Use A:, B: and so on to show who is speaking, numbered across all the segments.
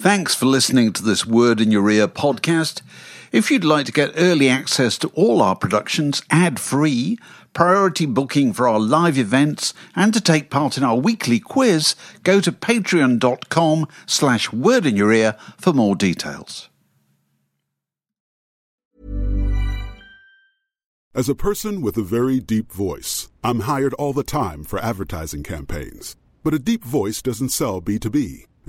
A: Thanks for listening to this Word in Your Ear podcast. If you'd like to get early access to all our productions ad free, priority booking for our live events, and to take part in our weekly quiz, go to patreon.com slash word in your ear for more details.
B: As a person with a very deep voice, I'm hired all the time for advertising campaigns. But a deep voice doesn't sell B2B,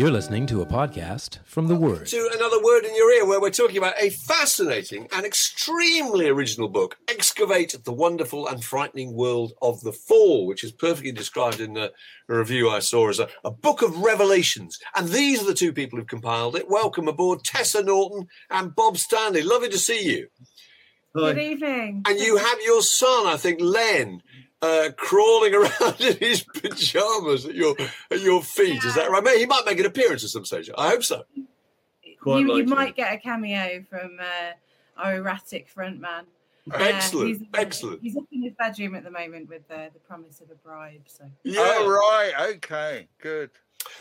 C: You're listening to a podcast from The Word.
D: to another word in your ear where we're talking about a fascinating and extremely original book excavate the wonderful and frightening world of the fall which is perfectly described in a, a review i saw as a, a book of revelations. And these are the two people who've compiled it. Welcome aboard tessa norton and bob stanley. Lovely to see you.
E: Good evening.
D: and you have your son i think len uh, crawling around in his pajamas at your at your feet is that right Mate, he might make an appearance at some stage i hope so
E: you, you might get a cameo from uh, our erratic frontman.
D: Excellent,
E: he's, uh,
D: excellent.
E: He's up in his bedroom at the moment with uh, the promise of a bribe. So
D: yeah
F: Oh, right. Okay. Good.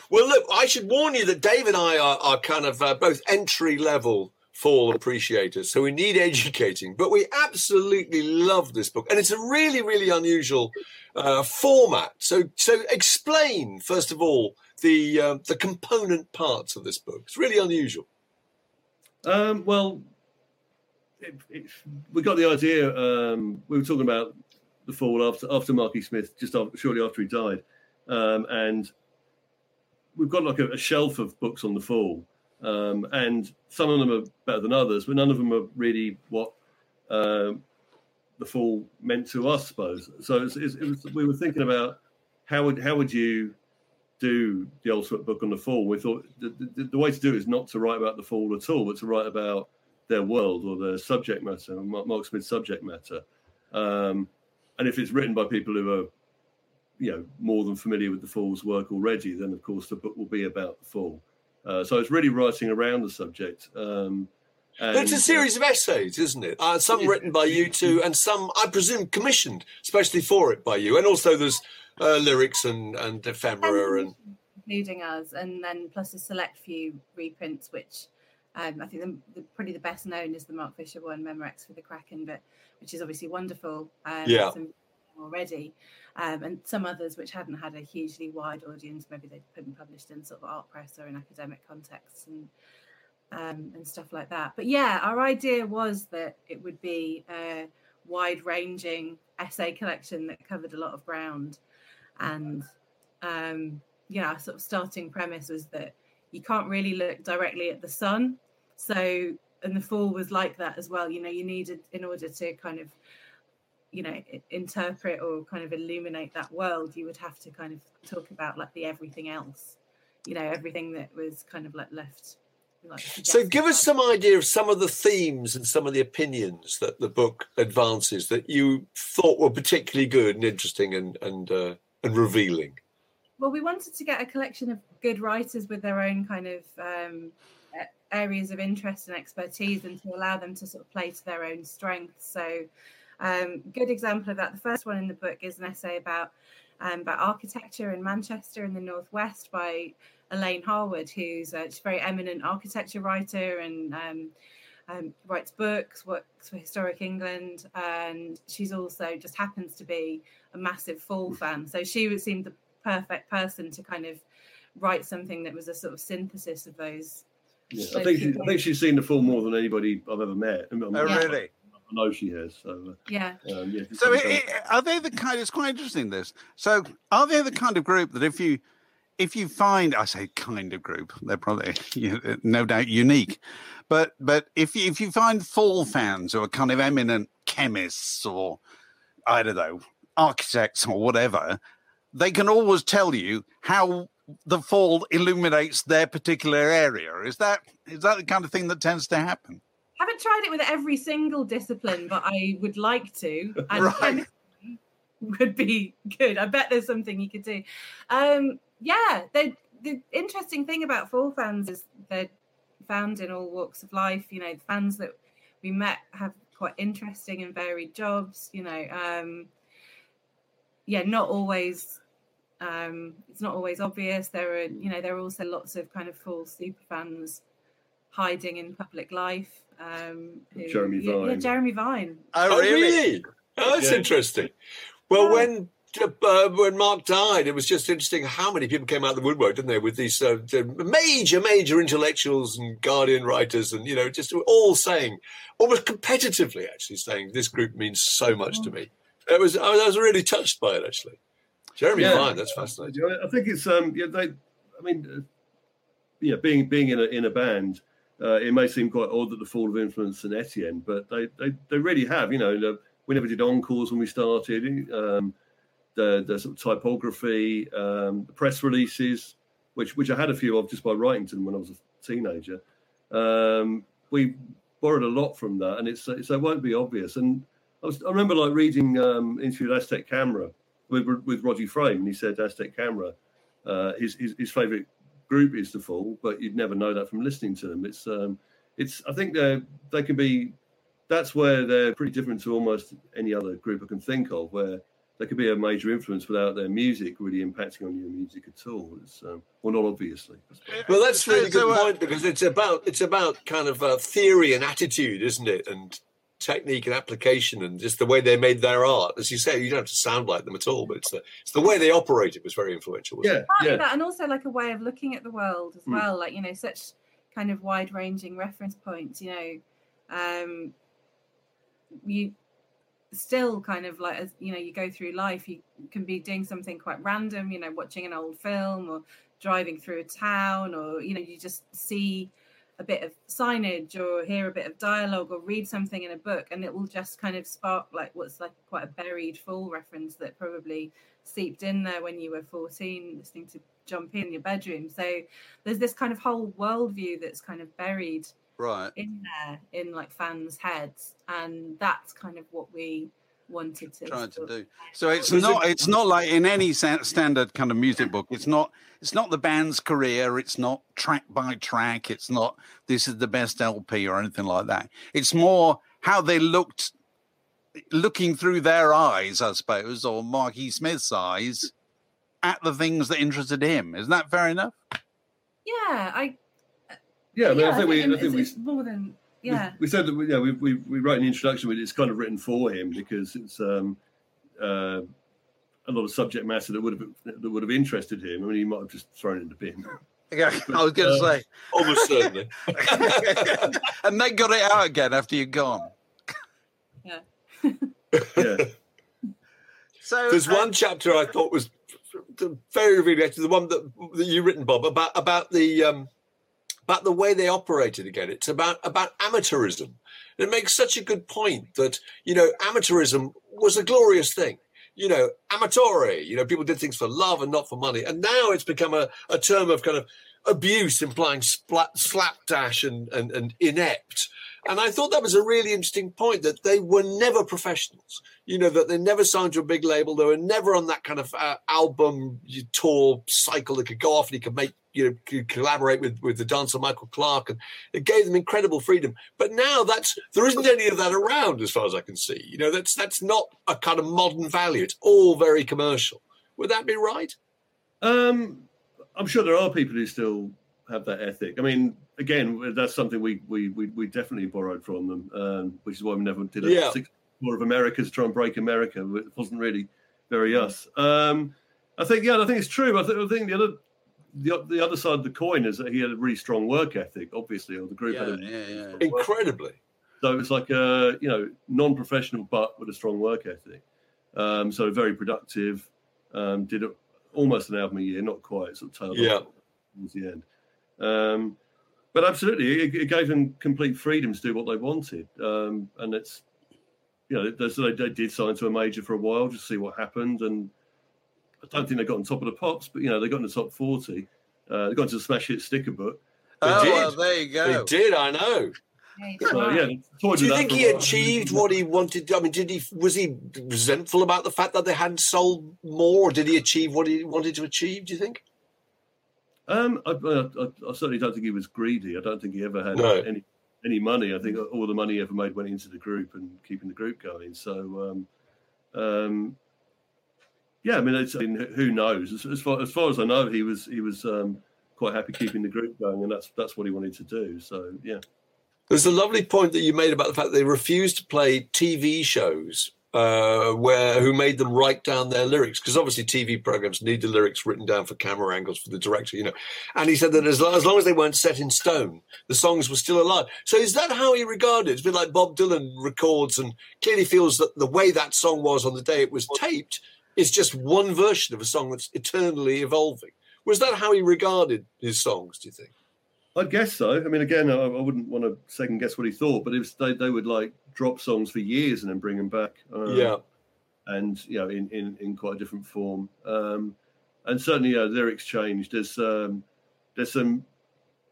D: Well, look, I should warn you that Dave and I are, are kind of uh, both entry level fall appreciators, so we need educating. But we absolutely love this book, and it's a really, really unusual uh, format. So, so explain first of all the uh, the component parts of this book. It's really unusual.
G: Um, well, it, it, we got the idea. Um, we were talking about the fall after after Marky Smith, just shortly after he died, um, and we've got like a, a shelf of books on the fall, um, and some of them are better than others, but none of them are really what um, the fall meant to us, I suppose. So it's, it's, it was, we were thinking about how would how would you do the ultimate book on the fall? We thought the, the, the way to do it is not to write about the fall at all, but to write about their world or their subject matter, Mark, Mark Smith's subject matter. Um, and if it's written by people who are, you know, more than familiar with the Fall's work already, then of course the book will be about the Fall. Uh, so it's really writing around the subject. Um,
D: But it's a
G: and-
D: series of essays, isn't it? Uh, some written by you two, and some, I presume, commissioned especially for it by you. And also, there's uh, lyrics and and ephemera and
E: including us, and then plus a select few reprints, which um, I think the, the, probably the best known is the Mark Fisher one, Memorex for the Kraken, but which is obviously wonderful. Um,
D: Yeah.
E: already, um, and some others which hadn't had a hugely wide audience. Maybe they'd been published in sort of art press or in academic contexts and um, and stuff like that. But yeah, our idea was that it would be a wide-ranging essay collection that covered a lot of ground, and um, yeah, our sort of starting premise was that you can't really look directly at the sun, so and the fall was like that as well. You know, you needed in order to kind of you know interpret or kind of illuminate that world you would have to kind of talk about like the everything else. You know everything that was kind of like left like
D: So, give us some idea of some of the themes and some of the opinions that the book advances that you thought were particularly good and interesting and and uh, and revealing.
E: well we wanted to get a collection of good writers with their own kind of um, areas of interest and expertise and to allow them to sort of play to their own strengths. So um, good example of that the first one in the book is an essay about um, about architecture in manchester in the northwest by elaine harwood who's a she's a very eminent architecture writer and um, um, writes books, works for Historic England, and she's also just happens to be a massive Fall fan. So she would seem the perfect person to kind of write something that was a sort of synthesis of those.
G: Yeah, I think she, I think she's seen the film more than anybody I've ever met. I, mean,
F: Oh,
E: Yeah.
F: really?
G: I know she has. So
E: Yeah.
G: uh, um, yeah.
A: So, i i are they the kind? It's quite interesting. This. So, are they the kind of group that if you, if you find, I say kind of group, they're probably you no doubt unique, but but if you, if you find Fall fans who are kind of eminent chemists or I don't know architects or whatever, they can always tell you how the Fall illuminates their particular area. Is that is that the kind of thing that tends to happen?
E: Haven't tried it with every single discipline, but I would like to. And
A: Right.
E: would be good. I bet there's something you could do. Um, yeah, the interesting thing about Fall fans is they're found in all walks of life. You know, the fans that we met have quite interesting and varied jobs. You know, um, yeah, not always. Um, it's not always obvious. There are, you know, there are also lots of kind of full super fans hiding in public life. Um, who-
G: Jeremy
E: yeah, yeah,
G: Vine.
E: Jeremy Vine.
F: Oh,
D: Oh,
F: really?
D: really? Oh, that's
G: Yeah.
D: interesting. Well,
E: Yeah.
D: when uh, when Mark died, it was just interesting how many people came out of the woodwork, didn't they? With these uh, major, major intellectuals and Guardian writers, and you know, just all saying, almost competitively, actually saying, "This group means so much to me." It was I was, I was really touched by it, actually. Jeremy
G: Yeah.
D: Vine, that's fascinating.
G: I think it's um yeah they I mean uh, yeah being being in a in a band uh, it may seem quite odd that the fall of influence and Etienne but they they, they really have you know we never did encores when we started um, the the sort of typography um, the press releases which which I had a few of just by writing to them when I was a teenager. Um, we borrowed a lot from that and it's so it won't be obvious. And I, was, I remember like reading um, into Aztec Camera with with Roddy Frame, and he said Aztec Camera, uh, his, his his favorite group is The Fall, but you'd never know that from listening to them. It's um, it's I think they they can be, that's where they're pretty different to almost any other group I can think of, where they could be a major influence without their music really impacting on your music at all. It's um, well, not obviously.
D: Well, that's a really good
A: uh,
D: point because it's about it's about kind of uh, theory and attitude, isn't it? And technique and application, and just the way they made their art. As you say, you don't have to sound like them at all, but it's the it's the way they operated was very influential. Wasn't
G: Yeah,
D: it?
G: yeah.
E: that and also like a way of looking at the world as
G: Mm.
E: well like you know such kind of wide ranging reference points you know um you still kind of like as you know you go through life you can be doing something quite random you know watching an old film or driving through a town or you know you just see a bit of signage or hear a bit of dialogue or read something in a book and it will just kind of spark like what's like quite a buried full reference that probably seeped in there when you were 14 listening to jump in your bedroom so there's this kind of whole worldview that's kind of buried
A: Right.
E: in there in like fans heads and that's kind of what we wanted to
A: trying to do. So it's not it's not like in any standard kind of music book. It's not it's not the band's career. It's not track by track. It's not this is the best LP or anything like that. It's more how they looked looking through their eyes, I suppose, or Marky Smith's eyes at the things that interested him. Isn't that fair enough?
E: yeah i
G: Yeah, I mean, I think we, I
E: it's,
G: think we,
E: it's more than
G: we-
E: yeah
G: we, said that we, yeah, we, we, we wrote an introduction, but it's kind of written for him because it's um, uh, a lot of subject matter that would have that would have interested him. I mean, he might have just thrown it in the bin.
A: Yeah, I was going to
G: Uh,
A: say,
D: Almost certainly.
A: and they got it out again after you're gone.
G: Yeah, yeah.
A: So
D: There's
A: uh,
D: one chapter I thought was very, really the one that, that you written, Bob, about about the um, about the way they operated. Again, it's about about amateurism. It makes such a good point that you know amateurism was a glorious thing. You know, amatore. You know, people did things for love and not for money. And now it's become a, a term of kind of abuse, implying splat, slapdash and, and and inept. And I thought that was a really interesting point that they were never professionals. You know, that they never signed to a big label. They were never on that kind of uh, album tour cycle that could go off and he could make, you know, could collaborate with, with the dancer Michael Clark. And it gave them incredible freedom. But now that's, there isn't any of that around as far as I can see. You know, that's, that's not a kind of modern value. It's all very commercial. Would that be right?
G: um, I'm sure there are people who still have that ethic. I mean, again, that's something we we we, we definitely borrowed from them, um, which is why we never did a
D: Yeah.
G: six more of America to try and break America. It wasn't really very us. Um, I think yeah, I think it's true. I think, I think the other the, the other side of the coin is that he had a really strong work ethic, obviously, or the group
A: Yeah,
G: had a
A: yeah, yeah.
D: Incredibly.
G: So it's like a you know non-professional but with a strong work ethic. Um, so very productive. Um, did it almost an album a year, not quite. Sort of tailed
D: Yeah.
G: off towards the end. Um, but absolutely, it, it gave them complete freedom to do what they wanted. Um, and it's you know they, so they, they did sign to a major for a while just to see what happened. And I don't think they got on top of the pops, but you know they got in the top forty. Uh, they got into the smash hit sticker book.
A: Oh,
D: did.
A: well, there you go.
D: They did, I know.
E: Yeah,
G: So yeah,
D: Do you think he achieved what he wanted? I mean, did he was he resentful about the fact that they hadn't sold more? Did he achieve what he wanted to achieve? Do you think?
G: Um, I, I, I certainly don't think he was greedy. I don't think he ever had
D: No.
G: any any money. I think all the money he ever made went into the group and keeping the group going. So, um, um, yeah, I mean, it's, I mean, who knows? As, as far as far as I know, he was he was um, quite happy keeping the group going, and that's that's what he wanted to do. So, yeah.
D: There's a lovely point that you made about the fact they refused to play TV shows uh, where who made them write down their lyrics because obviously TV programs need the lyrics written down for camera angles for the director, you know. And he said that as, lo- as long as they weren't set in stone, the songs were still alive. So is that how he regarded? it? It's bit like Bob Dylan records and clearly feels that the way that song was on the day it was taped is just one version of a song that's eternally evolving. Was that how he regarded his songs? Do you think?
G: I guess so. I mean, again, I, I wouldn't want to second guess what he thought, but it was they, they would like drop songs for years and then bring them back. Um,
D: yeah.
G: and you know in in, in quite a different form um and certainly uh, lyrics changed there's um there's some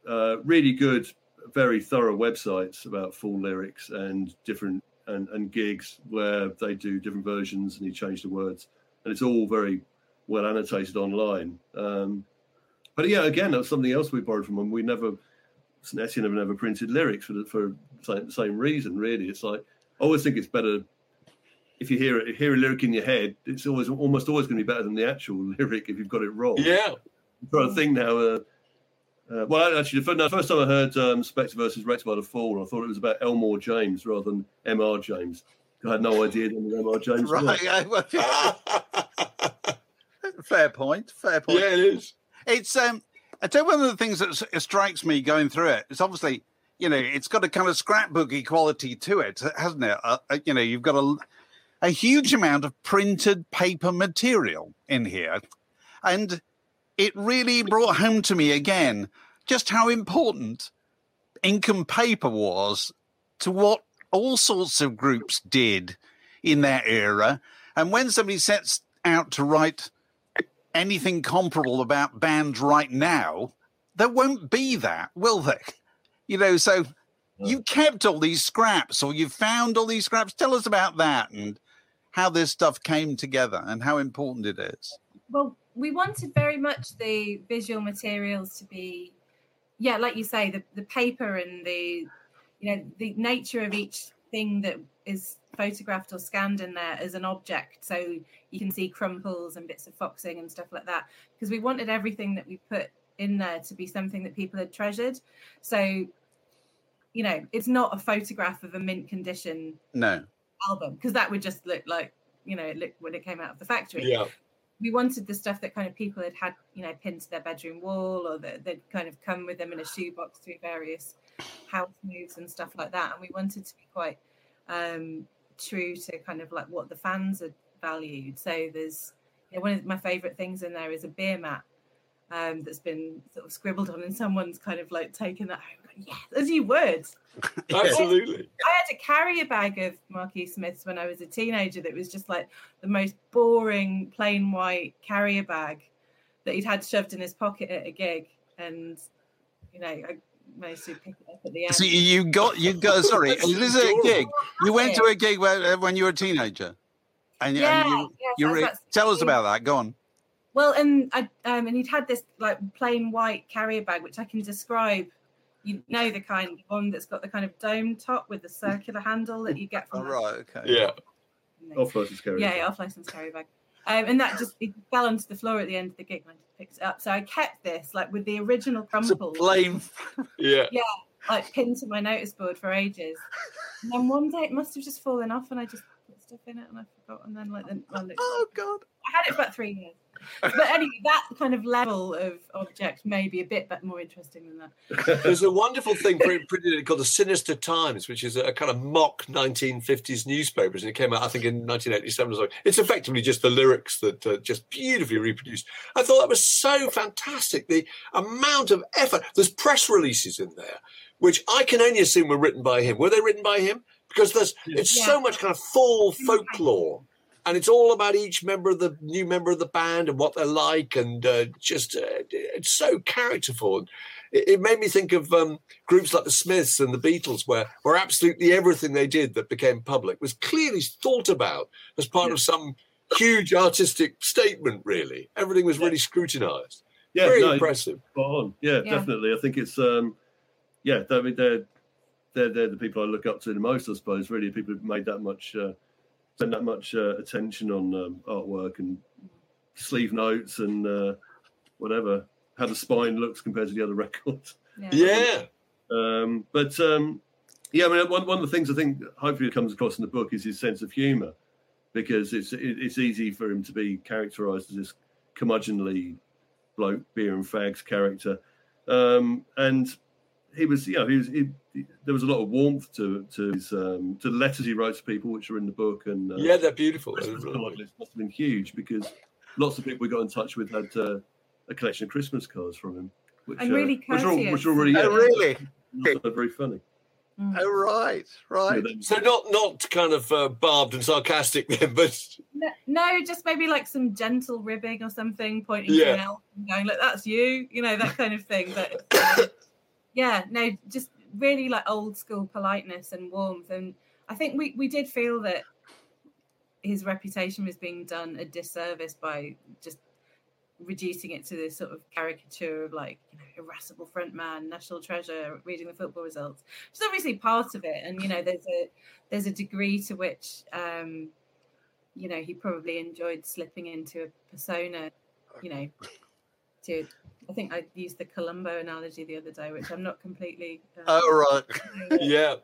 G: uh really good very thorough websites about full lyrics and different and, and gigs where they do different versions and he changed the words and it's all very well annotated online um but yeah again that's something else we borrowed from him we never Etienne have never printed lyrics for the, for the same reason really it's like I always think it's better if you hear it, hear a lyric in your head, it's always almost always going to be better than the actual lyric if you've got it wrong.
D: Yeah.
G: I'm trying to think now. Uh, uh, well, actually, the first, no, the first time I heard um, Spectre versus Rector by the Fall, I thought it was about Elmore James rather than M.R. James. I had no idea who M.R. James was.
A: Right. yeah, well, fair point. Fair point.
D: Yeah, it is.
A: It's um, I tell you one of the things that strikes me going through it. It's obviously you know it's got a kind of scrapbooky quality to it, hasn't it? Uh, uh, you know, you've got a a huge amount of printed paper material in here, and it really brought home to me again just how important ink and paper was to what all sorts of groups did in that era. And when somebody sets out to write anything comparable about bands right now, there won't be that, will there? You know, so you kept all these scraps or you found all these scraps. Tell us about that and how this stuff came together and how important it is.
E: well we wanted very much the visual materials to be yeah like you say the, the paper and the you know the nature of each thing that is photographed or scanned in there as an object so you can see crumples and bits of foxing and stuff like that because we wanted everything that we put in there to be something that people had treasured so you know it's not a photograph of a mint condition
A: No.
E: album because that would just look like you know it looked when it came out of the factory
D: Yeah.
E: we wanted the stuff that kind of people had had, you know, pinned to their bedroom wall or that they'd kind of come with them in a shoebox through various house moves and stuff like that. And we wanted to be quite um, true to kind of like what the fans had valued. So there's you know, one of my favorite things in there is a beer mat um, that's been sort of scribbled on and someone's kind of like taken that home. Yes, as you would.
D: Absolutely.
E: I had to carry a bag of Marquis Smiths when I was a teenager that was just like the most boring, plain white carrier bag that he'd had shoved in his pocket at a gig. And, you know, I managed to pick it up at the end.
A: So you got, you got, sorry, this is a gig. You went to a gig where, uh, when you were a teenager. And, you-
E: Yeah,
A: and you,
E: yes,
A: you
E: I was
A: re- tell us about that. Go on.
E: Well, and I um, and he'd had this like plain white carrier bag, which I can describe. You know the kind, one that's got the kind of dome top with the circular handle that you get from.
A: All
E: the-
A: right. Okay.
D: Yeah.
G: Off license carrier.
E: Yeah, yeah, off license carry bag. Um, and that just it fell onto the floor at the end of the gig and I just picked it up. So I kept this like with the original
A: It's
E: crumple
A: plain.
D: Yeah. Yeah.
E: Like pinned to my notice board for ages. And then one day it must have just fallen off and I just put stuff in it, and I forgot. And then like, then, well,
A: Oh God.
E: I had it for about three years. But anyway, that kind of level of object may be a bit bit more interesting than that.
D: There's a wonderful thing printed called the Sinister Times, which is a kind of mock 1950s newspapers, and it came out, I think, in 1987 or so. It's effectively just the lyrics that uh, just beautifully reproduced. I thought that was so fantastic. The amount of effort. There's press releases in there, which I can only assume were written by him. Were they written by him? Because there's it's
E: Yeah.
D: so much kind of full folklore. And it's all about each member of the new member of the band and what they're like, and uh, just uh, it's so characterful. It, it made me think of um, groups like the Smiths and the Beatles, where where absolutely everything they did that became public was clearly thought about as part of some huge artistic statement. Really, everything was really scrutinised.
G: Yeah,
D: Very
G: no,
D: impressive.
G: Spot on. Yeah,
E: Yeah.
G: definitely. I think it's um, yeah. I mean, they're they're they're the people I look up to the most. I suppose really people who've made that much uh, spend that much uh, attention on um, artwork and sleeve notes and uh, whatever how the spine looks compared to the other records.
E: Yeah.
D: Yeah,
G: Um, but um, yeah, I mean, one, one of the things I think hopefully comes across in the book is his sense of humour, because it's it, it's easy for him to be characterised as this curmudgeonly bloke, beer and fags character, um, and he was, you know, he was. He, he- there was a lot of warmth to to his um, to the letters he wrote to people, which are in the book, and uh,
D: yeah, they're beautiful.
G: Christmas card list must have been huge because lots of people we got in touch with had uh, a collection of Christmas cards from him, which,
E: And really
G: uh, which are all, which are really
A: Oh, really?
G: also very funny.
E: Mm.
A: Oh, right, right.
D: So not not kind of uh, barbed and sarcastic then, but
E: No, no, just maybe like some gentle ribbing or something, pointing to an elf and going, "Look, that's you," you know, that kind of thing. But uh, yeah, no, just really like old school politeness and warmth. And I think we we did feel that his reputation was being done a disservice by just reducing it to this sort of caricature of like you know irascible front man national treasure reading the football results which is obviously part of it and you know there's a there's a degree to which um you know he probably enjoyed slipping into a persona you know to i think i used the columbo analogy the other day which i'm not completely uh,
A: Oh, right.
D: yeah,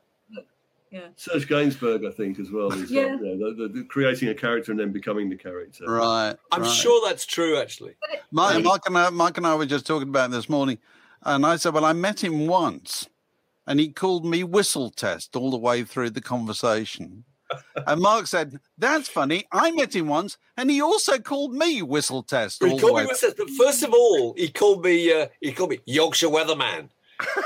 D: Yeah.
G: Serge Gainsbourg, I think, as well. Is
E: Yeah.
G: like, yeah, the, the, the creating a character and then becoming the character.
A: Right.
D: I'm
A: right.
D: sure that's true actually.
A: Mike,
E: Right.
A: Mike, and I, Mike and I were just talking about it this morning, and I said, "Well, I met him once, and he called me whistle test all the way through the conversation." And Mark said, "That's funny. I met him once, and he also called me whistle test
D: He called me what's that? But first of all, he called me uh, he called me Yorkshire Weatherman.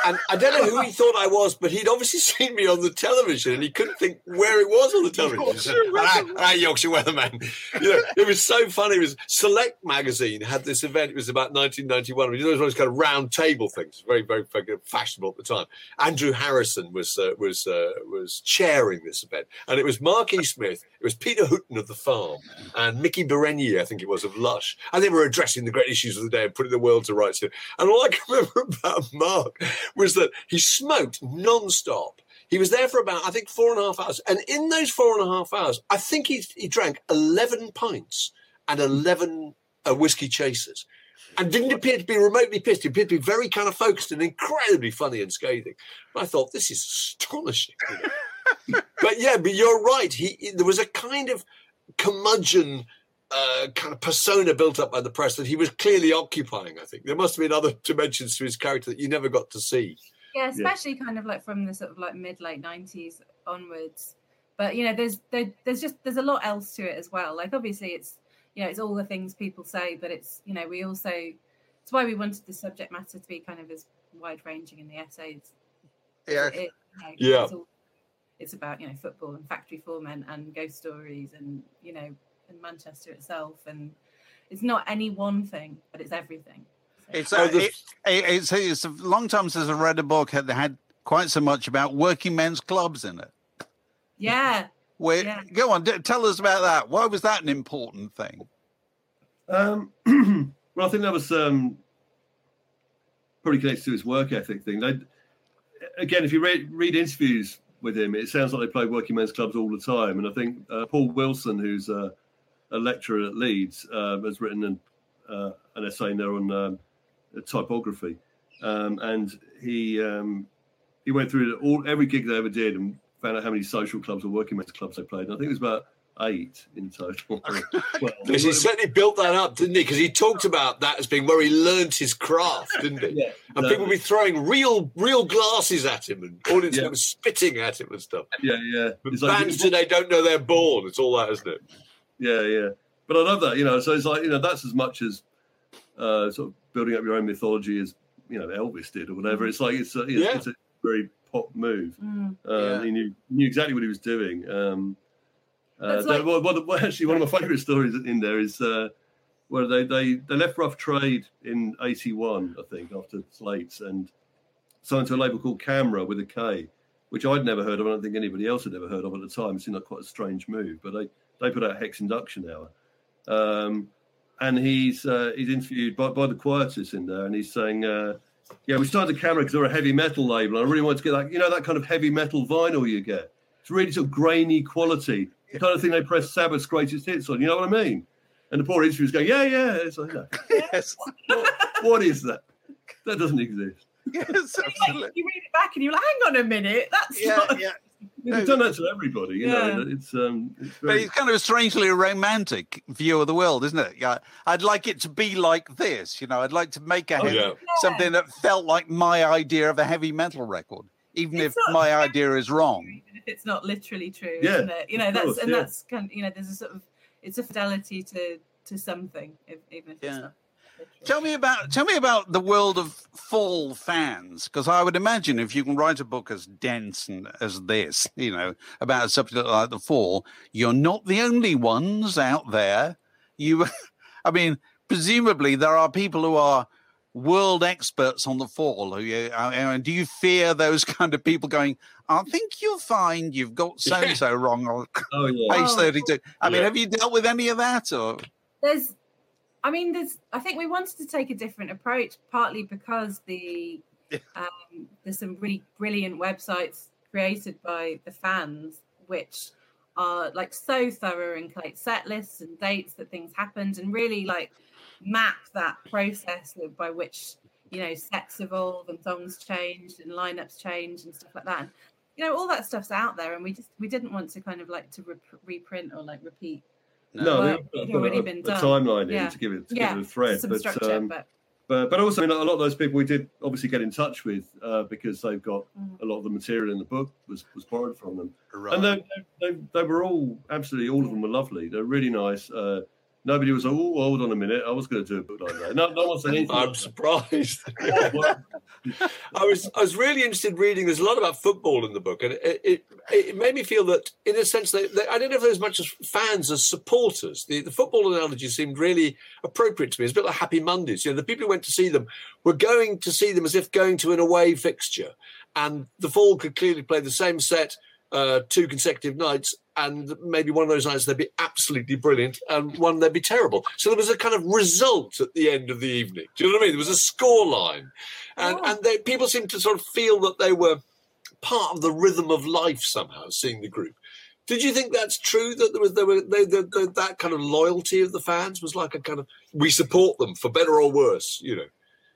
D: And I don't know who he thought I was, but he'd obviously seen me on the television and he couldn't think where it was on the television. He said, "Ah, ah, Yorkshire Weatherman. You know, it was so funny. It was Select magazine had this event. It was about 1991. You know, it was one of those kind of round table things, very, very, very fashionable at the time. Andrew Harrison was uh, was uh, was chairing this event, and it was Mark E. Smith, it was Peter Hooton of the Farm, and Miki Berenyi, I think it was of Lush, and they were addressing the great issues of the day and putting the world to rights. And all I can remember about Mark was that he smoked non-stop. He was there for about, I think, four and a half hours. And in those four and a half hours, I think he, he drank 11 pints and 11 uh, whiskey chasers and didn't appear to be remotely pissed. He appeared to be very kind of focused and incredibly funny and scathing. I thought, this is astonishing. but yeah, but you're right. He There was a kind of curmudgeon uh, kind of persona built up by the press that he was clearly occupying, I think. There must have been other dimensions to his character that you never got to see.
E: yeah especially kind of like from the sort of like mid late 90s onwards but you know there's there, there's just there's a lot else to it as well like obviously it's you know it's all the things people say but it's you know we also it's why we wanted the subject matter to be kind of as wide ranging in the essays
A: Yeah.
E: It- you know,
D: Yeah.
E: it's, all, it's about you know football and factory foremen and ghost stories and you know and manchester itself and it's not any one thing but it's everything So-
A: It's, uh, it, it, it's it's a long time since I read a book that had quite so much about working men's clubs in it.
E: yeah
A: Where,
E: Yeah.
A: Go on, d- tell us about that. Why was that an important thing?
G: Um, well, I think that was um, probably connected to his work ethic thing. They, again, if you read, read interviews with him, it sounds like they play working men's clubs all the time. And I think uh, Paul Wilson, who's a, a lecturer at Leeds, uh, has written an, uh, an essay in there on um, typography, um, and he um, he went through all every gig they ever did and found out how many social clubs or working men's clubs they played. And I think it was about eight in total. well,
D: Because he certainly built that up, didn't he? Because he talked about that as being where he learnt his craft, didn't he?
G: yeah,
D: And
G: no,
D: people would be throwing real, real glasses at him, and audience
G: Yeah.
D: was spitting at him and stuff.
G: yeah, yeah.
D: But
G: It's like-
D: today don't know they're born. It's all that, isn't it?
G: Yeah, yeah. But I love that, you know. So it's like, you know, that's as much as uh, sort of building up your own mythology as you know Elvis did or whatever. It's like it's a, it's,
D: Yeah.
G: it's a very pop move.
E: Mm.
G: Uh,
A: Yeah.
G: He knew knew exactly what he was doing. Um, uh,
E: That's
G: there-
E: like-
G: well, well, actually, one of my favourite stories in there is uh, where they, they they left Rough Trade in '81, I think, after Slates, and signed to a label called Kamera with a K, which I'd never heard of. I don't think anybody else had ever heard of at the time. It seemed like quite a strange move, but they they put out Hex Enduction Hour. Um, and he's uh, he's interviewed by, by the Quietus in there, and he's saying, uh, "Yeah, we started the Kamera because they're a heavy metal label. and I really wanted to get that, you know, that kind of heavy metal vinyl you get. It's really sort of grainy quality, the kind of thing they press Sabbath's greatest hits on. You know what I mean?" And the poor interviewer's going, "Yeah, yeah." It's like, no.
A: Yes,
G: what, what is that? That doesn't exist.
A: yes,
E: Like,
A: absolutely.
E: you read it back and you're like, hang on a minute, that's
A: Yeah,
E: not.
A: yeah.
G: They've done that to everybody. You know, it's um, it's
A: But it's kind of a strangely romantic view of the world, isn't it? Yeah, I'd like it to be like this. You know, I'd like to make a
D: Oh,
A: heavy,
D: yeah.
A: something that felt like my idea of a heavy metal record, even
E: It's
A: if
E: not
A: my idea is wrong.
E: Even if it's not literally true,
G: Yeah,
E: isn't it? You know, that's
G: course,
E: and
G: yeah.
E: that's kind of, you know, there's a sort of it's a fidelity to to something, if, even if
A: Yeah.
E: it's not. Literal.
A: Tell me about tell me about the world of fall fans, because I would imagine if you can write a book as dense and as this, you know, about a subject like the fall, you're not the only ones out there. You, I mean, presumably there are people who are world experts on the fall. Who you, uh, and do you fear those kind of people going? I think you'll find you've got so and so wrong on
G: oh yeah,
A: page
E: Oh.
A: thirty-two. I mean,
D: Yeah.
A: have you dealt with any of that or?
E: there's i mean there's i think we wanted to take a different approach partly because the
A: Yeah.
E: um, there's some really brilliant websites created by the fans which are like so thorough and collect set lists and dates that things happened and really like map that process by which you know sets evolve and songs changed and lineups change and stuff like that and, you know all that stuff's out there and we just we didn't want to kind of like to rep- reprint or like repeat
G: no,
E: Well, it'd already
G: a,
E: been
G: a
E: done.
G: timeline
E: Yeah.
G: in to give it to
E: yeah
G: give it a thread,
E: some
G: but
E: structure
G: um,
E: but
G: But but also, I mean, a lot of those people we did obviously get in touch with uh, because they've got
E: Mm.
G: a lot of the material in the book was was borrowed from them,
A: Right.
G: and they, they they were all absolutely all of them were lovely. They're really nice. Uh, nobody was like, oh, hold on a minute, I was going to do a book like that. No, no one said anything.
D: I'm surprised. I was I was really interested reading. There's a lot about football in the book, and it it, it made me feel that, in a sense, they, they, I don't know if they're as much as fans as supporters. The, the football analogy seemed really appropriate to me. It's a bit like Happy Mondays. You know, the people who went to see them were going to see them as if going to an away fixture, and the Fall could clearly play the same set uh, two consecutive nights, and maybe one of those nights they'd be absolutely brilliant, and one they'd be terrible. So there was a kind of result at the end of the evening. Do you know what I mean? There was a score line, and and they, people seemed to sort of feel that they were part of the rhythm of life somehow. Seeing the group. Did you think that's true? That there was there were they, the, the, that kind of loyalty of the fans was like a kind of we support them for better or worse, you know.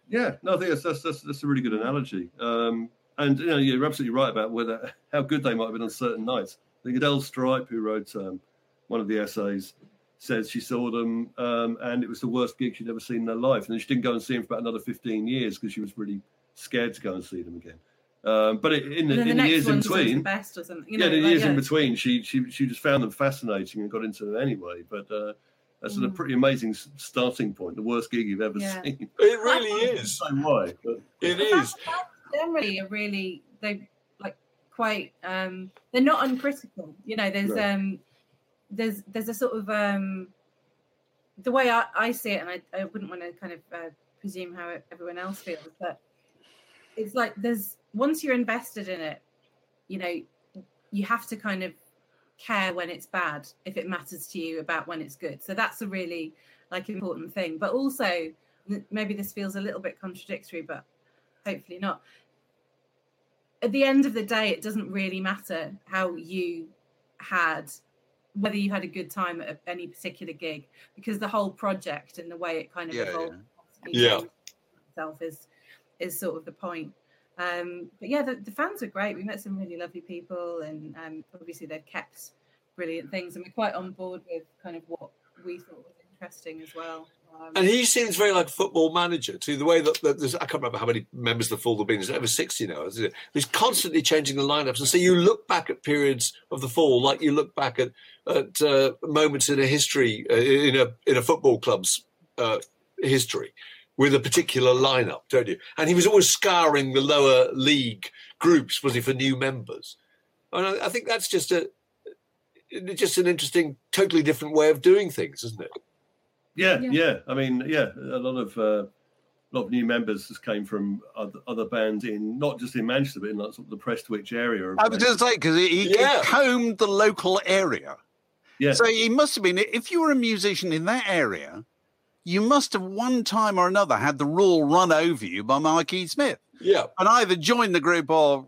G: Yeah, no, I think that's that's, that's, that's a really good analogy. Um, and you know, you're absolutely right about whether how good they might have been on certain nights. I think Adelle Stripe, who wrote um, one of the essays, says she saw them um, and it was the worst gig she'd ever seen in her life, and then she didn't go and see them for about another 15 years because she was really scared to go and see them again. Um, but it, in the,
E: And then
G: in
E: the
G: the
E: next
G: years in
E: one's the
G: between,
E: best or something. You
G: yeah,
E: know,
G: the
E: like,
G: years in between, she she she just found them fascinating and got into them anyway. But uh, that's a
E: Mm.
G: pretty amazing starting point. The worst gig you've ever
E: Yeah.
G: seen.
D: It really is.
G: So why? But
D: It
E: The
D: is.
E: fans generally are really they like quite um they're not uncritical you know there's
G: Right.
E: um there's there's a sort of um the way i, I see it and I, I wouldn't want to kind of uh, presume how everyone else feels but it's like there's once you're invested in it you know you have to kind of care when it's bad if it matters to you about when it's good so that's a really like important thing but also maybe this feels a little bit contradictory but hopefully not at the end of the day it doesn't really matter how you had whether you had a good time at any particular gig because the whole project and the way it kind of
A: Yeah,
E: evolved
D: Yeah.
E: itself is is sort of the point um but yeah the, the fans are great we met some really lovely people and um obviously they've kept brilliant things, and we're quite on board with kind of what we thought was interesting as well.
D: And he seems very like a football manager to The way that, that there's, I can't remember how many members of the Fall have been. There's over sixty now. He's constantly changing the lineups, and so you look back at periods of the Fall, like you look back at at uh, moments in a history uh, in a in a football club's uh, history with a particular lineup, don't you? And he was always scouring the lower league groups, was he, for new members? And I, I think that's just a just an interesting, totally different way of doing things, isn't it?
G: Yeah,
E: Yeah.
G: yeah. I mean, yeah, a lot of uh, a lot of new members just came from other, other bands in not just in Manchester, but in like sort of the Prestwich area.
A: I was going to say because he, he combed the local area.
G: yeah,
A: So he must have been. If you were a musician in that area, you must have one time or another had the rule run over you by Mikey Smith,
D: Yeah.
A: and either joined the group or,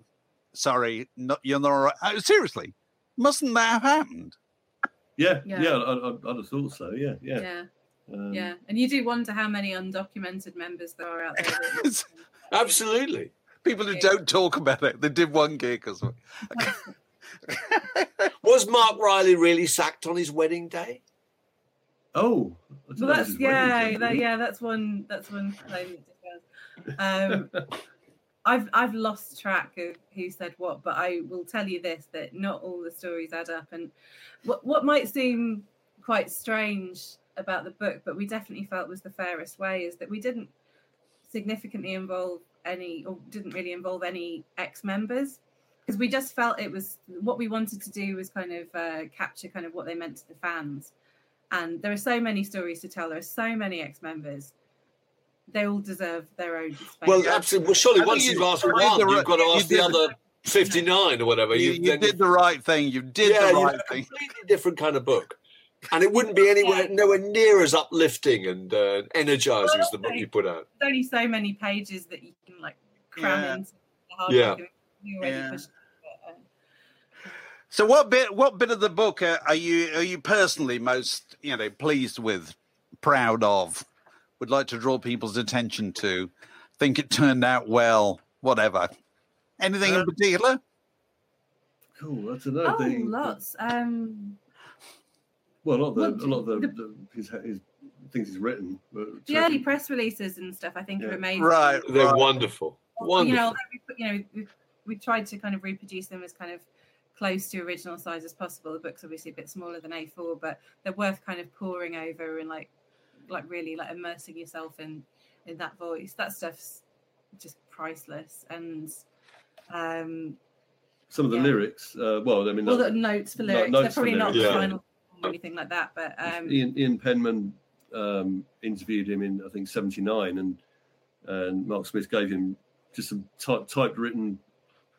A: sorry, not, you're not. all right. Uh, seriously, mustn't that have happened?
G: yeah,
E: Yeah.
G: yeah. I, I, I'd have thought so. Yeah, yeah,
E: yeah,
G: um,
E: yeah, and you do wonder how many undocumented members there are out there. that-
D: Absolutely.
A: People who don't talk about it. They did one gig or something.
D: Was Mark Riley really sacked on his wedding day?
G: Oh, I
E: Well,
G: know it was
E: that's yeah, that, yeah. That's one. That's one claim that differs. Um, I've I've lost track of who said what, but I will tell you this: that not all the stories add up. And what what might seem quite strange about the book, but we definitely felt was the fairest way, is that we didn't significantly involve any, or didn't really involve any ex-members, because we just felt it was what we wanted to do was kind of uh, capture kind of what they meant to the fans and there are so many stories to tell. There are so many ex-members. They all deserve their own space.
D: Well, absolutely. Well, surely
A: I
D: once
A: you-
D: you've asked one,
A: the
D: you've
A: right-
D: got to ask the
A: did the-
D: other 59 or whatever.
A: You,
D: You've
A: you did the right thing. You did
D: yeah,
A: the
D: you've
A: right
D: got a
A: thing.
D: completely different kind of book. And it wouldn't be anywhere, nowhere near as uplifting and uh, energizing as the book you put out.
E: There's only so many pages that you can like cram
A: Yeah.
E: into the hard
D: Yeah.
E: copy. You already
A: Yeah.
E: pushed it, uh,
A: So, what bit? What bit of the book uh, are you are you personally most you know pleased with, proud of, would like to draw people's attention to? Think it turned out well, whatever. Anything in
G: Uh,
A: particular?
G: Cool. I don't know.
E: Oh,
G: the,
E: lots. Um,
G: well, a lot of the,
E: Well,
G: a lot of the,
E: the-
G: the his, his things he's written. were
E: the early press releases and stuff, I think,
G: Yeah.
E: are amazing.
A: Right.
D: They're wonderful.
E: Well, You know,
D: Wonderful.
E: we, you know, we we tried to kind of reproduce them as kind of close to original size as possible. The book's obviously a bit smaller than A4, but they're worth kind of poring over and like, like really like immersing yourself in in that voice. That stuff's just priceless. And um,
G: Some of the
E: yeah.
G: lyrics. Uh, well, I mean,
E: all
G: that-
E: the notes for
G: no-
E: lyrics,
G: notes
E: they're
G: for
E: probably not the
D: yeah.
E: final or anything like that, but um,
G: Ian, Ian Penman um, interviewed him in I think '79, and and Mark Smith gave him just some type, typewritten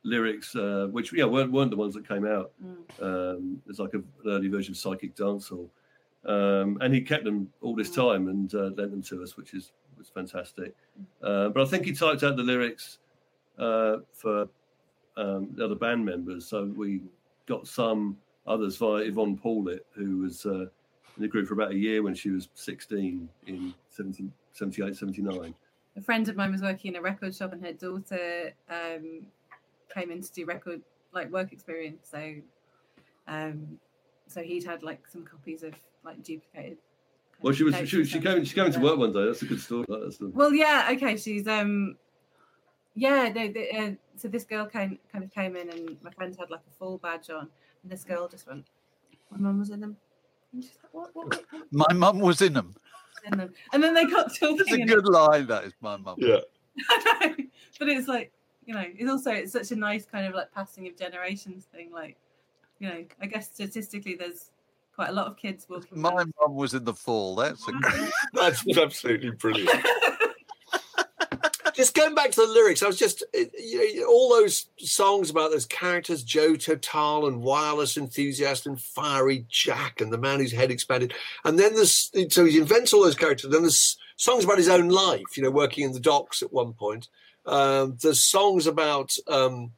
G: lyrics, uh, which yeah weren't, weren't the ones that came out.
E: mm,
G: Um, it's like a, an early version of Psykick Dance Dancehall, um, and he kept them all this
E: Mm.
G: time and uh, lent them to us, which is was fantastic. Uh, but I think he typed out the lyrics uh, for um, the other band members, so we got some others via Yvonne Pawlett, who was uh, in the group for about a year when she was 16 in 70, 78, 79.
E: a friend of mine was working in a record shop and her daughter um, came in to do record like work experience so um so he'd had like some copies of like duplicated
G: Well, she was she, she came she came to work one day. That's a good story.
E: Well yeah okay she's um yeah no, the, uh, so this girl came kind of came in and my friend had like a full badge on and this girl just went my mum was in them and she's like what what, what, what
A: My mum was in them.
E: in them and then they got talking
A: It's a good line. That is my mum.
D: Yeah.
E: I know, but it's like you know, it's also it's such a nice kind of like passing of generations thing. Like, you know, I guess statistically, there's quite a lot of kids walking.
A: My mum was in the fall. That's a great.
D: That's absolutely brilliant. just going back to the lyrics, I was just uh, you know, all those songs about those characters, Joe Total and wireless enthusiast and fiery Jack and the man whose head expanded, and then there's so he invents all those characters. Then there's songs about his own life, you know, working in the docks at one point. Um, there's songs about um,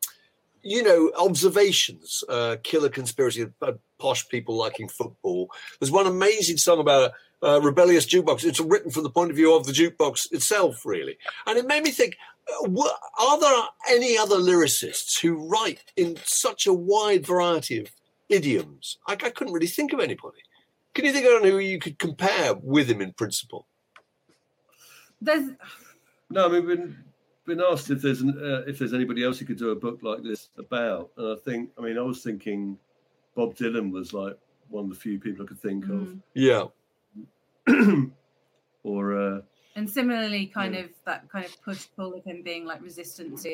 D: you know observations, uh, kicker conspiracy, uh, posh people liking football. There's one amazing song about uh, rebellious jukebox. It's written from the point of view of the jukebox itself, really. And it made me think: uh, Are there any other lyricists who write in such a wide variety of idioms. I, I couldn't really think of anybody. Can you think of anyone who you could compare with him in principle?
E: There's
G: No, I mean, we've been, been asked if there's an, uh, if there's anybody else who could do a book like this about, and I think, I mean, I was thinking Bob Dylan was like one of the few people I could think
E: Mm.
D: Yeah,
G: or uh,
E: and similarly kind
G: Yeah.
E: of that kind of push pull of him being like resistant to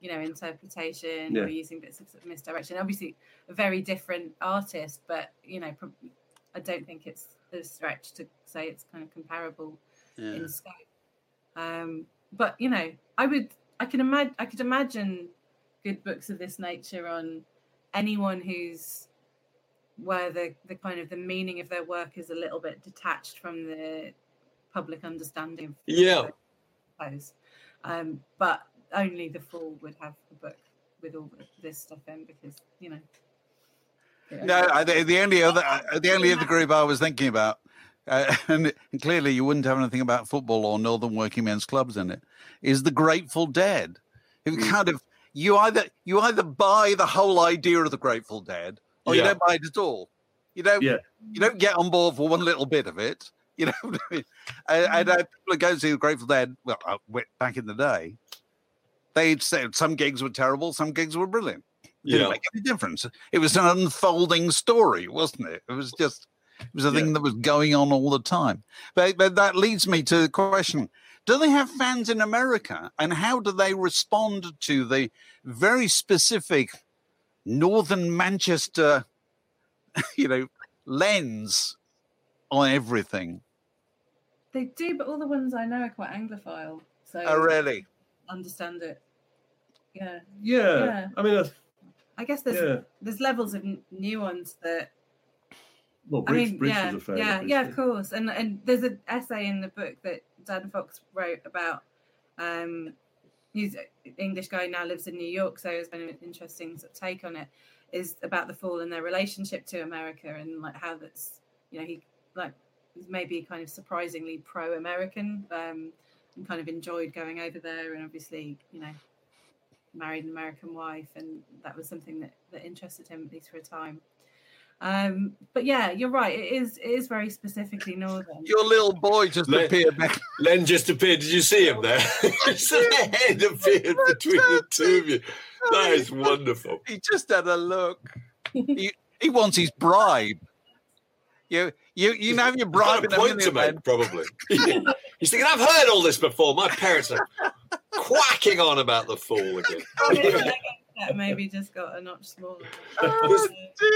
E: you know interpretation
G: Yeah.
E: or using bits of, misdirection obviously a very different artist but you know prob- i don't think it's a stretch to say it's kind of comparable
A: Yeah.
E: in scope um but you know i would i can imagine i could imagine good books of this nature on anyone who's where the the kind of the meaning of their work is a little bit detached from the public understanding
D: Yeah.
E: I suppose. Um, but only the fool would have a book with all this stuff in because you know.
A: No, the, the only other uh, the only other group I was thinking about, uh, and, clearly you wouldn't have anything about football or Northern Working Men's Clubs in it, is the Grateful Dead. Who kind of you either you either buy the whole idea of the Grateful Dead or you don't buy it at all. You don't
G: Yeah.
A: you don't get on board for one little bit of it. You know I mean? And, and uh, people go to see the Grateful Dead, well, uh, back in the day, they'd said some gigs were terrible, some gigs were brilliant didn't
D: yeah.
A: make any difference. It was an unfolding story, wasn't it? It was just it was a thing that was going on all the time. But, but that leads me to the question: Do they have fans in America, and how do they respond to the very specific Northern Manchester, you know, lens on everything?
E: they do but all the ones i know are quite anglophile so
A: Oh, really?
E: understand it yeah
G: yeah.
E: Yeah.
G: I mean, that's,
E: i guess there's
G: yeah.
E: there's levels of n- nuance that
G: Well,
E: I
G: Bridge,
E: mean, yeah,
G: was a fan.
E: yeah, yeah, of course. And and there's an essay in the book that Dan Fox wrote about. Um, he's an English guy now lives in New York, so it's been an interesting sort of take on it. Is about the fall and their relationship to America and like how that's you know he like maybe kind of surprisingly pro-American um, and kind of enjoyed going over there and obviously you know married an American wife and that was something that that interested him at least for a time. Um, but yeah, you're right. It is it is very specifically northern.
A: Your little boy just
D: Let-
A: appeared back.
D: Len just appeared. Did you see him there? His head appeared between the two of you. That is wonderful.
A: He just had a look. he, he wants his bribe. You you you know you're
D: Got a point to make,
A: end.
D: probably. He's thinking, I've heard all this before. My parents are quacking on about the fall again.
E: Maybe just got a notch smaller.
A: Oh,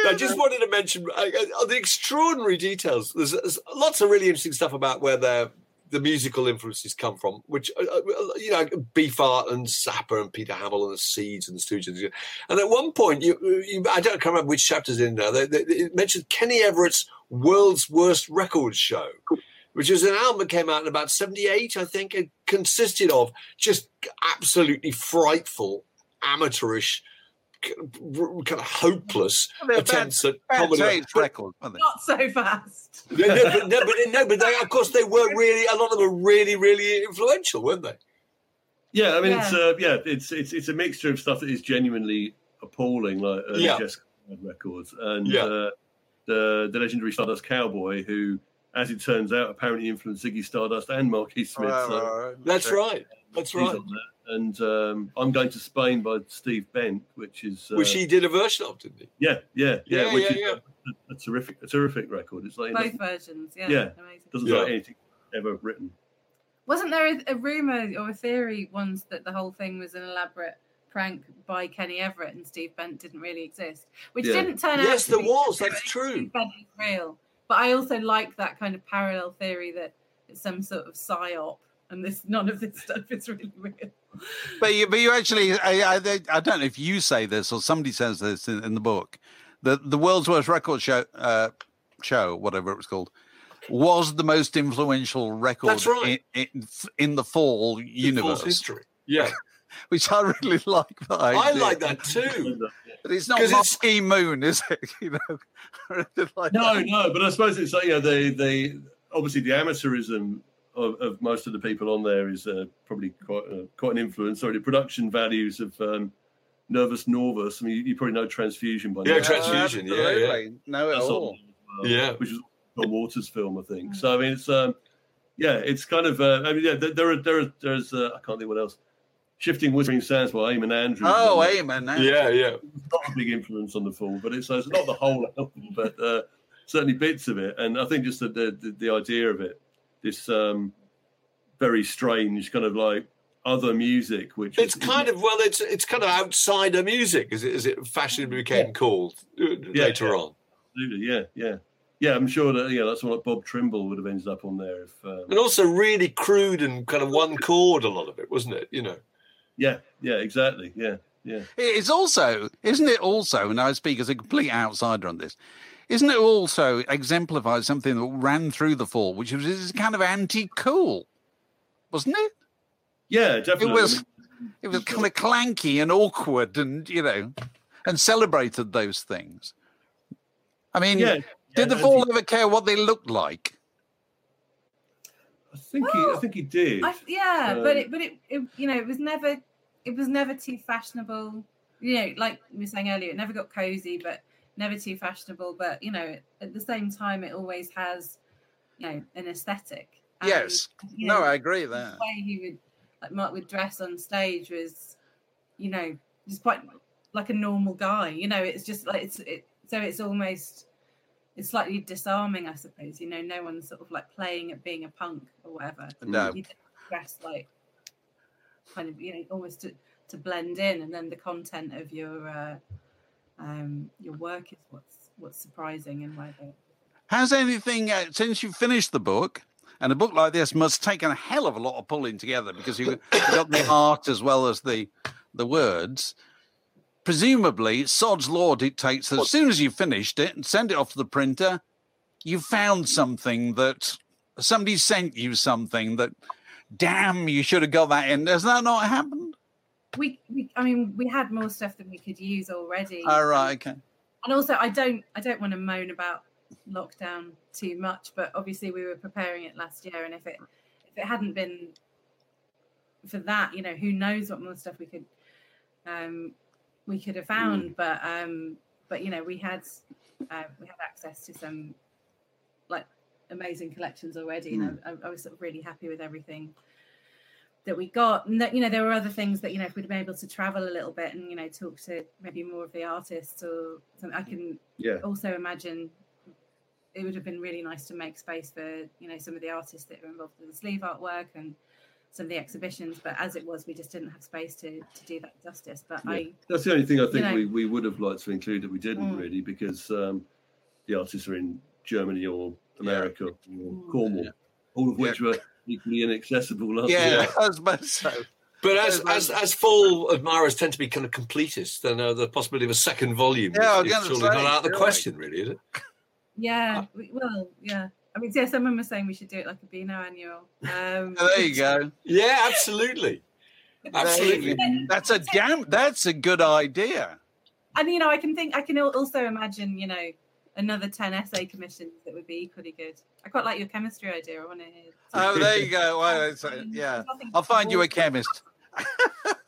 D: I just wanted to mention uh, the extraordinary details. There's, there's lots of really interesting stuff about where their the musical influences come from, which uh, uh, you know, Beefheart and Zappa and Peter Hammill and the Seeds and the Stooges. And at one point, you, you I don't can't remember which chapters in there. They, they, it mentioned Kenny Everett's World's Worst Records Show. Which is an album that came out in about 78, I think. It consisted of just absolutely frightful, amateurish, kind of hopeless
A: They're bad-
D: attempts at
A: Bad
D: comedy.
A: taste
D: But-
A: record, aren't
E: so fast.
D: no, no, but, no, but, no, but they, of course, they were really. A lot of them were really, really influential, weren't they?
G: Yeah, I mean, it's
E: Yeah.
G: uh, yeah, it's it's it's a mixture of stuff that is genuinely appalling, like early
D: Yeah.
G: Jess Conrad records, and
D: Yeah.
G: uh, the the legendary Stardust Cowboy, who, as it turns out, apparently influenced Ziggy Stardust and Marquis Smith. so
D: That's right. That's
G: he's
D: right.
G: on there. And um, I'm going to Spain by Steve Bent, which is uh,
D: Which he did a version of, didn't he?
G: yeah, yeah, yeah,
D: Yeah,
G: which
D: yeah,
G: is
D: yeah.
G: A, a terrific, a terrific record. It's like
E: Both
G: doesn't,
E: versions, yeah.
G: Yeah.
E: Amazing.
G: doesn't
D: Yeah.
G: like anything ever written.
E: Wasn't there a, a rumor or a theory once that the whole thing was an elaborate prank by Kenny Everett and Steve Bent didn't really exist, which
G: Yeah.
E: didn't turn out.
D: Yes,
E: to
D: there was,
E: true.
D: that's true.
E: Steve Bent is real, but I also like that kind of parallel theory that it's some sort of psyop, and this none of this stuff is really real.
A: But you, but you actually, I, I, I don't know if you say this or somebody says this in, in the book. The the world's worst record show, uh, show, whatever it was called, was the most influential record
D: That's right.
A: in, in, in the fall
D: In
A: universe,
D: False history. Yeah,
A: which I really like. That
D: I like that too.
A: But it's not
D: 'Cause it's-
A: Mosky Moon, is it? You know, like
G: No,
A: that.
G: no, but I suppose it's like you know the they obviously the amateurism of, of most of the people on there is uh, probably quite uh, quite an influence. Sorry, the production values of um, Nervous Norvus. I mean, you, you probably know Transfusion by
D: Yeah,
G: now.
D: Transfusion, yeah, yeah.
A: absolutely. Know it all.
G: on,
D: Yeah.
G: which is a John Waters film, I think. So I mean, it's um, yeah, it's kind of uh, I mean, yeah, there, there are there are there's uh, I can't think what else. Shifting Whispering Sands by Eamon Andrews.
A: Oh,
G: and,
A: amen. that-
D: Yeah, yeah.
G: not a big influence on the film, but it's, it's not the whole album, but uh, certainly bits of it. And I think just the the, the, the idea of it, this um, very strange kind of like other music, which
D: It's
G: is,
D: kind of well, it's it's kind of outsider music, as it, as it fashionably became called uh, later
G: yeah.
D: on.
G: absolutely, yeah, yeah, yeah. I'm sure that yeah, that's what Bobb Trimble would have ended up on there if. Um,
D: And also really crude and kind of one chord, a lot of it, wasn't it? You know.
G: yeah, yeah, exactly, yeah, yeah.
A: It's also, isn't it also, and I speak as a complete outsider on this, isn't it also exemplifies something that ran through the fall, which was this kind of anti-cool, wasn't it?
G: Yeah, definitely.
A: It was, it was kind of clanky and awkward, and you know, and celebrated those things. I mean,
G: yeah.
A: did the
G: yeah,
A: fall ever care what they looked like?
G: I think he, I think he did.
E: I, yeah,
G: Um,
E: but it, but it, it, you know, it was never, it was never too fashionable. You know, like we were saying earlier, it never got cozy, but never too fashionable. But you know, at the same time, it always has, you know, an aesthetic. And,
A: Yes.
E: you
A: No, I agree with
E: the
A: that.
E: way he would, like Mark would dress on stage was, you know, just quite like a normal guy. You know, it's just like it's it. So it's almost it's slightly disarming, I suppose. You know, no one's sort of like playing at being a punk or whatever.
A: No.
E: You dress like kind of you know almost to to blend in, and then the content of your uh, um your work is what's what's surprising and why they
A: Has anything uh, since you finished the book? And a book like this must take a hell of a lot of pulling together because you've got the art as well as the the words. Presumably, Sod's Law dictates that as soon as you've finished it and send it off to the printer, you've found something that somebody sent you something that, damn, you should have got that in. Has that not happened?
E: We, we I mean we had more stuff than we could use already.
A: All right, okay.
E: and also i don't i don't want to moan about lockdown too much but obviously we were preparing it last year and if it if it hadn't been for that you know who knows what more stuff we could um we could have found but um but you know we had uh, we had access to some like amazing collections already and I, I was sort of really happy with everything that we got and that you know there were other things that you know if we'd been able to travel a little bit and you know talk to maybe more of the artists or something i can
G: yeah,
E: also imagine it would have been really nice to make space for you know some of the artists that were involved with the sleeve artwork and some of the exhibitions but as it was we just didn't have space to to do that justice but
G: Yeah.
E: i
G: that's the only thing I think
E: know.
G: we, we would have liked to include that we didn't
E: Mm.
G: really because um, the artists are in Germany or America or
E: Mm.
G: Cornwall, all of which were equally inaccessible. aren't
A: Yeah,
G: they?
A: I suppose so.
D: But as as as full admirers tend to be kind of completists, then uh, the possibility of a second volume
A: Yeah, I
D: is, is surely
A: say,
D: not out of the
A: really.
D: question, really, is it?
E: yeah we, well yeah i mean yeah someone was saying we should do it like a beano annual um
A: There you go.
D: Yeah, absolutely. Absolutely.
A: There you go. That's a damn. That's a good idea.
E: and you know i can think i can also imagine you know another 10 essay commissions that would be equally good i quite like your chemistry idea i want to hear
A: Oh, there you go. Well, it's, uh, yeah, I'll find you a chemist.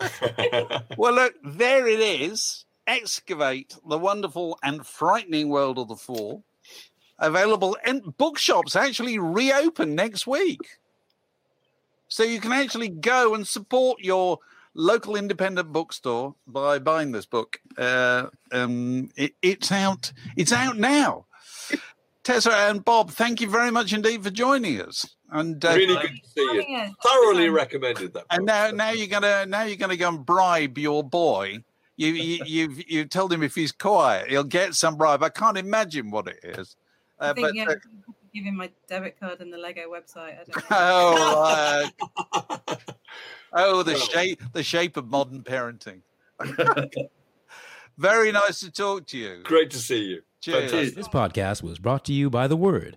A: Well, look, there it is. Excavate the wonderful and frightening world of the fall. Available in bookshops actually reopen next week. So you can actually go and support your local independent bookstore by buying this book. Uh, um, it, it's out. It's out now. Tessa and Bob, thank you very much indeed for joining us. And uh,
D: really good to see you.
E: Yeah.
D: Thoroughly recommended that.
A: and now, now you're gonna now you're gonna go and bribe your boy. You, you you've you've told him if he's quiet, he'll get some bribe. I can't imagine what it is.
E: I
A: Uh,
E: think
A: but
E: yeah,
A: uh,
E: give him my debit card and the Lego website. I don't know.
A: oh, uh, oh, the shape the shape of modern parenting. Very nice to talk to you.
D: Great to see you.
A: Cheers.
D: Fantastic.
C: This podcast was brought to you by The Word.